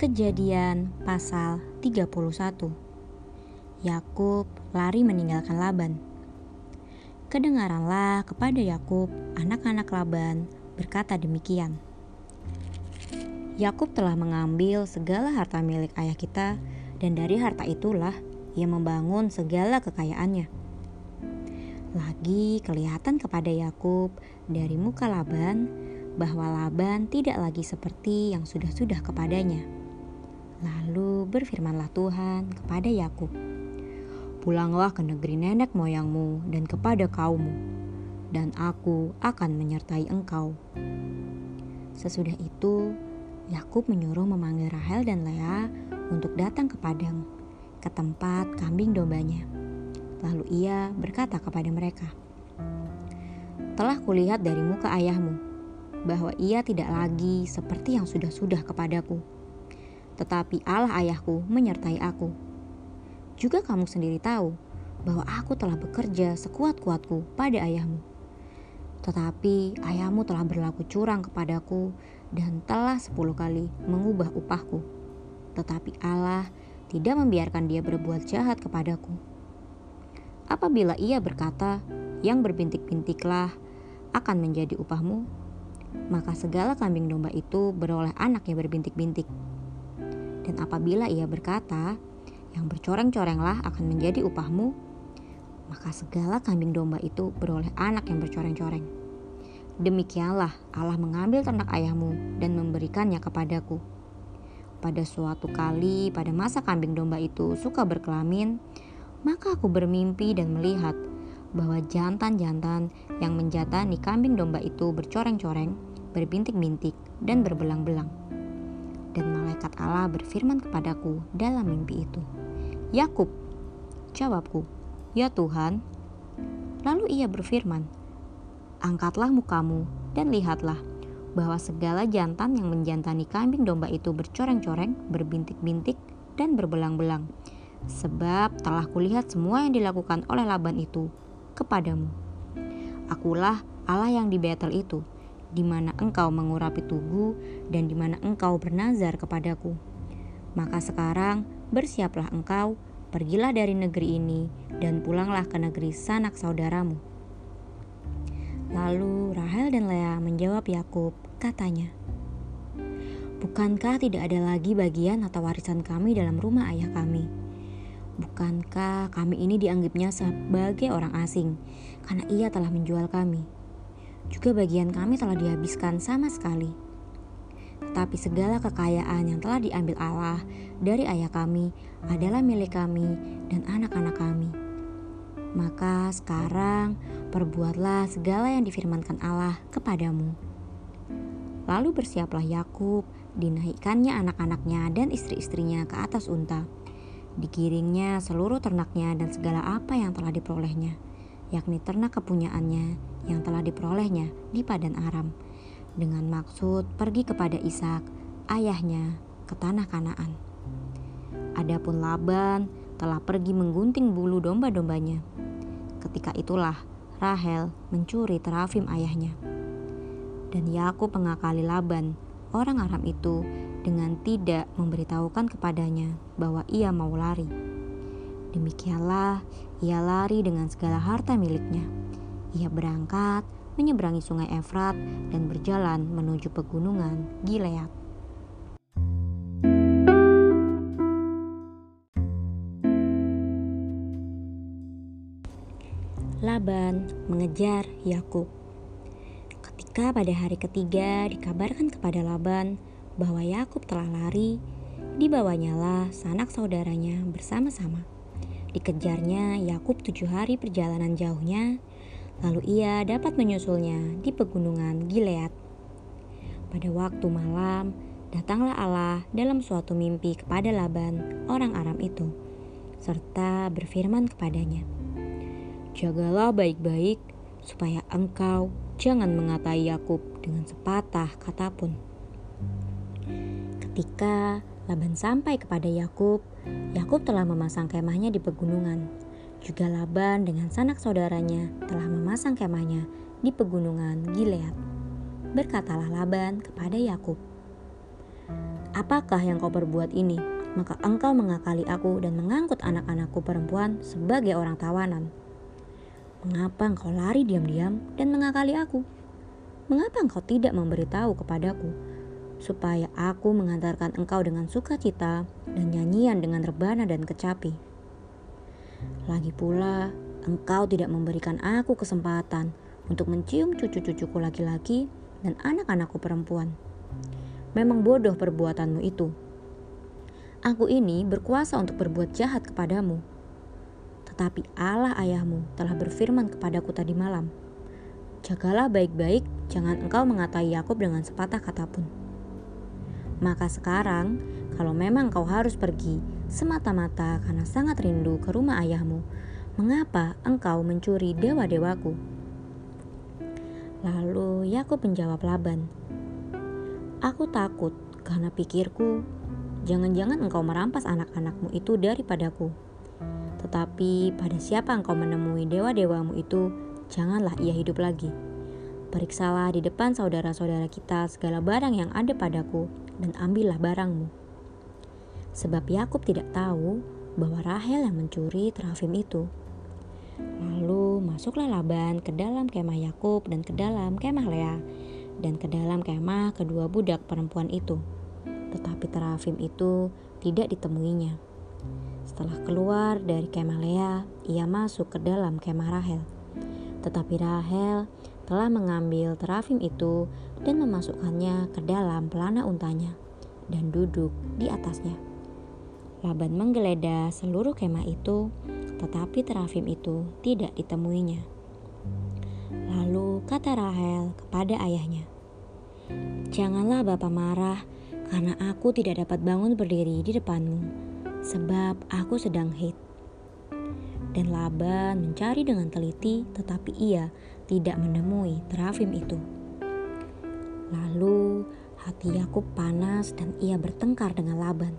Kejadian pasal 31 Yakub lari meninggalkan Laban. Kedengaranlah kepada Yakub, anak-anak Laban, berkata demikian. Yakub telah mengambil segala harta milik ayah kita, dan dari harta itulah ia membangun segala kekayaannya. Lagi kelihatan kepada Yakub dari muka Laban bahwa Laban tidak lagi seperti yang sudah-sudah kepadanya Lalu berfirmanlah Tuhan kepada Yakub, "Pulanglah ke negeri nenek moyangmu dan kepada kaummu, dan aku akan menyertai engkau." Sesudah itu, Yakub menyuruh memanggil Rahel dan Lea untuk datang ke padang, ke tempat kambing dombanya. Lalu ia berkata kepada mereka, "Telah kulihat dari muka ayahmu bahwa ia tidak lagi seperti yang sudah-sudah kepadaku." Tetapi Allah ayahku menyertai aku. Juga kamu sendiri tahu bahwa aku telah bekerja sekuat-kuatku pada ayahmu. Tetapi ayahmu telah berlaku curang kepadaku dan telah sepuluh kali mengubah upahku. Tetapi Allah tidak membiarkan dia berbuat jahat kepadaku. Apabila ia berkata, yang berbintik-bintiklah akan menjadi upahmu, maka segala kambing domba itu beroleh anak yang berbintik-bintik. Dan apabila ia berkata, yang bercoreng-corenglah akan menjadi upahmu, maka segala kambing domba itu beroleh anak yang bercoreng-coreng. Demikianlah Allah mengambil ternak ayahmu dan memberikannya kepadaku. Pada suatu kali pada masa kambing domba itu suka berkelamin, maka aku bermimpi dan melihat bahwa jantan-jantan yang menjatani kambing domba itu bercoreng-coreng, berbintik-bintik, dan berbelang-belang. Dan malaikat Allah berfirman kepadaku dalam mimpi itu, Yakub, jawabku, ya Tuhan. Lalu ia berfirman, angkatlah mukamu dan lihatlah bahwa segala jantan yang menjantani kambing domba itu bercoreng-coreng, berbintik-bintik, dan berbelang-belang. Sebab telah kulihat semua yang dilakukan oleh Laban itu kepadamu. Akulah Allah yang di Betel itu, di mana engkau mengurapi tugu dan di mana engkau bernazar kepadaku. Maka sekarang bersiaplah engkau, pergilah dari negeri ini dan pulanglah ke negeri sanak saudaramu. Lalu Rahel dan Lea menjawab Yakub, katanya, Bukankah tidak ada lagi bagian atau warisan kami dalam rumah ayah kami? Bukankah kami ini dianggapnya sebagai orang asing karena ia telah menjual kami? Juga bagian kami telah dihabiskan sama sekali. Tetapi segala kekayaan yang telah diambil Allah dari ayah kami adalah milik kami dan anak-anak kami. Maka sekarang perbuatlah segala yang difirmankan Allah kepadamu. Lalu bersiaplah Yakub, dinaikkannya anak-anaknya dan istri-istrinya ke atas unta. Dikiringnya seluruh ternaknya dan segala apa yang telah diperolehnya, yakni ternak kepunyaannya yang telah diperolehnya di Padan Aram dengan maksud pergi kepada Ishak, ayahnya, ke tanah Kanaan. Adapun Laban telah pergi menggunting bulu domba-dombanya. Ketika itulah Rahel mencuri terafim ayahnya. Dan Yakub mengakali Laban, orang Aram itu, dengan tidak memberitahukan kepadanya bahwa ia mau lari. Demikianlah ia lari dengan segala harta miliknya ia berangkat menyeberangi sungai Efrat dan berjalan menuju pegunungan Gilead. Laban mengejar Yakub. Ketika pada hari ketiga dikabarkan kepada Laban bahwa Yakub telah lari, dibawanyalah sanak saudaranya bersama-sama. Dikejarnya Yakub tujuh hari perjalanan jauhnya Lalu ia dapat menyusulnya di pegunungan Gilead. Pada waktu malam, datanglah Allah dalam suatu mimpi kepada Laban, orang Aram itu, serta berfirman kepadanya, Jagalah baik-baik, supaya engkau jangan mengatai Yakub dengan sepatah kata pun. Ketika Laban sampai kepada Yakub, Yakub telah memasang kemahnya di pegunungan juga Laban dengan sanak saudaranya telah memasang kemahnya di pegunungan Gilead. Berkatalah Laban kepada Yakub, apakah yang kau perbuat ini? Maka engkau mengakali aku dan mengangkut anak-anakku perempuan sebagai orang tawanan. Mengapa engkau lari diam-diam dan mengakali aku? Mengapa engkau tidak memberitahu kepadaku, supaya aku mengantarkan engkau dengan sukacita dan nyanyian dengan rebana dan kecapi? Lagi pula, engkau tidak memberikan aku kesempatan untuk mencium cucu-cucuku laki-laki dan anak-anakku perempuan. Memang bodoh perbuatanmu itu. Aku ini berkuasa untuk berbuat jahat kepadamu. Tetapi Allah ayahmu telah berfirman kepadaku tadi malam, Jagalah baik-baik, jangan engkau mengatai Yakub dengan sepatah kata pun. Maka sekarang, kalau memang kau harus pergi semata-mata karena sangat rindu ke rumah ayahmu, mengapa engkau mencuri dewa-dewaku? Lalu Yakub menjawab Laban, Aku takut karena pikirku, jangan-jangan engkau merampas anak-anakmu itu daripadaku. Tetapi pada siapa engkau menemui dewa-dewamu itu, janganlah ia hidup lagi. Periksalah di depan saudara-saudara kita segala barang yang ada padaku, dan ambillah barangmu. Sebab Yakub tidak tahu bahwa Rahel yang mencuri terafim itu. Lalu masuklah Laban ke dalam kemah Yakub dan ke dalam kemah Lea dan ke dalam kemah kedua budak perempuan itu. Tetapi terafim itu tidak ditemuinya. Setelah keluar dari kemah Lea, ia masuk ke dalam kemah Rahel. Tetapi Rahel telah mengambil terafim itu dan memasukkannya ke dalam pelana untanya dan duduk di atasnya. Laban menggeledah seluruh kemah itu, tetapi terafim itu tidak ditemuinya. Lalu kata Rahel kepada ayahnya, Janganlah Bapak marah karena aku tidak dapat bangun berdiri di depanmu, sebab aku sedang haid. Dan Laban mencari dengan teliti, tetapi ia tidak menemui terafim itu. Lalu hati Yakub panas dan ia bertengkar dengan Laban.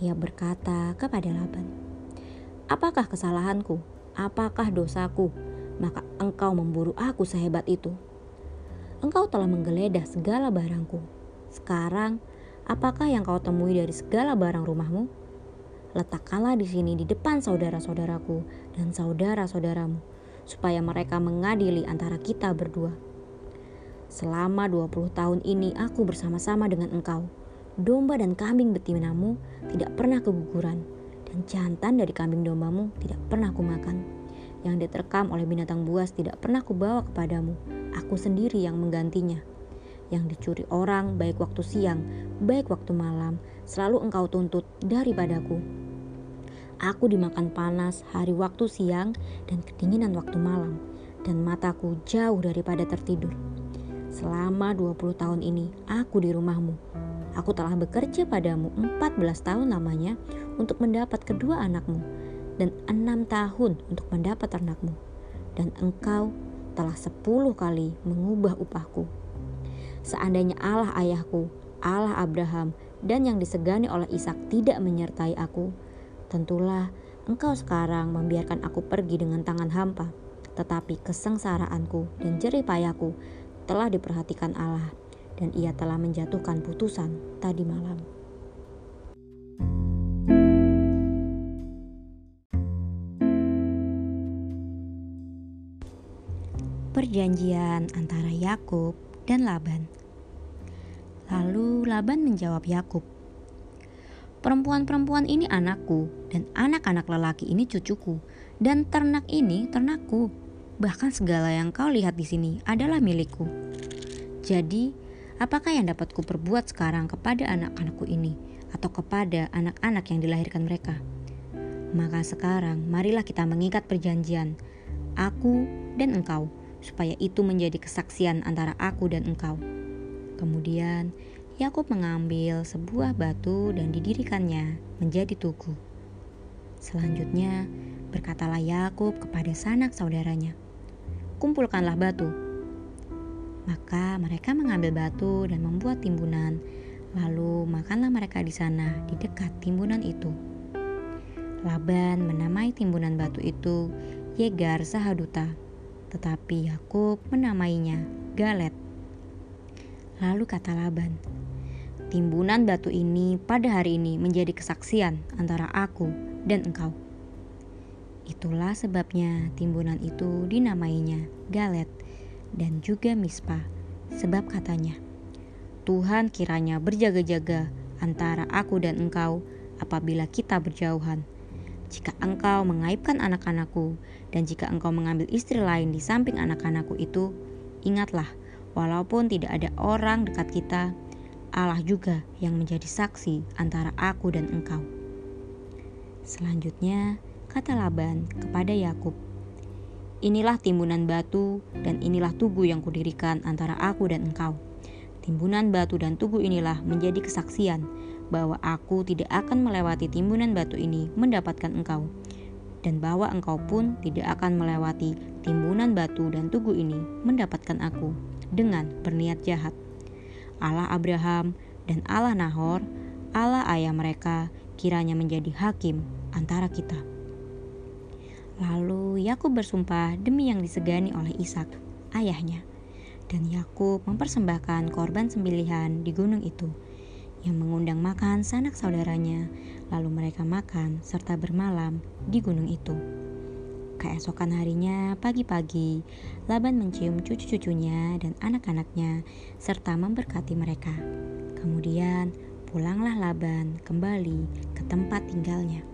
Ia berkata kepada Laban, "Apakah kesalahanku? Apakah dosaku? Maka engkau memburu aku sehebat itu. Engkau telah menggeledah segala barangku. Sekarang, apakah yang kau temui dari segala barang rumahmu?" letakkanlah di sini di depan saudara-saudaraku dan saudara-saudaramu, supaya mereka mengadili antara kita berdua. Selama 20 tahun ini aku bersama-sama dengan engkau. Domba dan kambing betinamu tidak pernah keguguran, dan jantan dari kambing dombamu tidak pernah kumakan. Yang diterkam oleh binatang buas tidak pernah kubawa kepadamu, aku sendiri yang menggantinya. Yang dicuri orang baik waktu siang, baik waktu malam, selalu engkau tuntut daripadaku. Aku dimakan panas hari waktu siang dan kedinginan waktu malam, dan mataku jauh daripada tertidur. Selama 20 tahun ini aku di rumahmu. Aku telah bekerja padamu 14 tahun lamanya untuk mendapat kedua anakmu dan enam tahun untuk mendapat ternakmu. Dan engkau telah sepuluh kali mengubah upahku. Seandainya Allah ayahku, Allah Abraham, dan yang disegani oleh Ishak tidak menyertai aku, tentulah engkau sekarang membiarkan aku pergi dengan tangan hampa. Tetapi kesengsaraanku dan jerih payahku telah diperhatikan Allah, dan ia telah menjatuhkan putusan tadi malam. Perjanjian antara Yakub dan Laban. Lalu Laban menjawab Yakub, "Perempuan-perempuan ini anakku, dan anak-anak lelaki ini cucuku, dan ternak ini ternakku. Bahkan segala yang kau lihat di sini adalah milikku. Jadi, apakah yang dapat kuperbuat sekarang kepada anak-anakku ini, atau kepada anak-anak yang dilahirkan mereka? Maka sekarang, marilah kita mengikat perjanjian, aku dan engkau, supaya itu menjadi kesaksian antara aku dan engkau." Kemudian Yakub mengambil sebuah batu dan didirikannya menjadi tugu. Selanjutnya berkatalah Yakub kepada sanak saudaranya, "Kumpulkanlah batu." Maka mereka mengambil batu dan membuat timbunan, lalu makanlah mereka di sana di dekat timbunan itu. Laban menamai timbunan batu itu Yegar Sahaduta, tetapi Yakub menamainya Galet Lalu kata Laban, timbunan batu ini pada hari ini menjadi kesaksian antara aku dan engkau. Itulah sebabnya timbunan itu dinamainya Galet dan juga Mispa, sebab katanya, Tuhan kiranya berjaga-jaga antara aku dan engkau apabila kita berjauhan. Jika engkau mengaibkan anak-anakku, dan jika engkau mengambil istri lain di samping anak-anakku itu, ingatlah, walaupun tidak ada orang dekat kita, Allah juga yang menjadi saksi antara aku dan engkau. Selanjutnya, kata Laban kepada Yakub, Inilah timbunan batu dan inilah tugu yang kudirikan antara aku dan engkau. Timbunan batu dan tugu inilah menjadi kesaksian bahwa aku tidak akan melewati timbunan batu ini mendapatkan engkau, dan bahwa engkau pun tidak akan melewati timbunan batu dan tugu ini mendapatkan aku dengan berniat jahat. Allah Abraham dan Allah Nahor, Allah ayah mereka, kiranya menjadi hakim antara kita. Lalu Yakub bersumpah demi yang disegani oleh Ishak, ayahnya. Dan Yakub mempersembahkan korban sembelihan di gunung itu, yang mengundang makan sanak saudaranya, lalu mereka makan serta bermalam di gunung itu. Keesokan harinya, pagi-pagi, Laban mencium cucu-cucunya dan anak-anaknya, serta memberkati mereka. Kemudian, pulanglah Laban kembali ke tempat tinggalnya.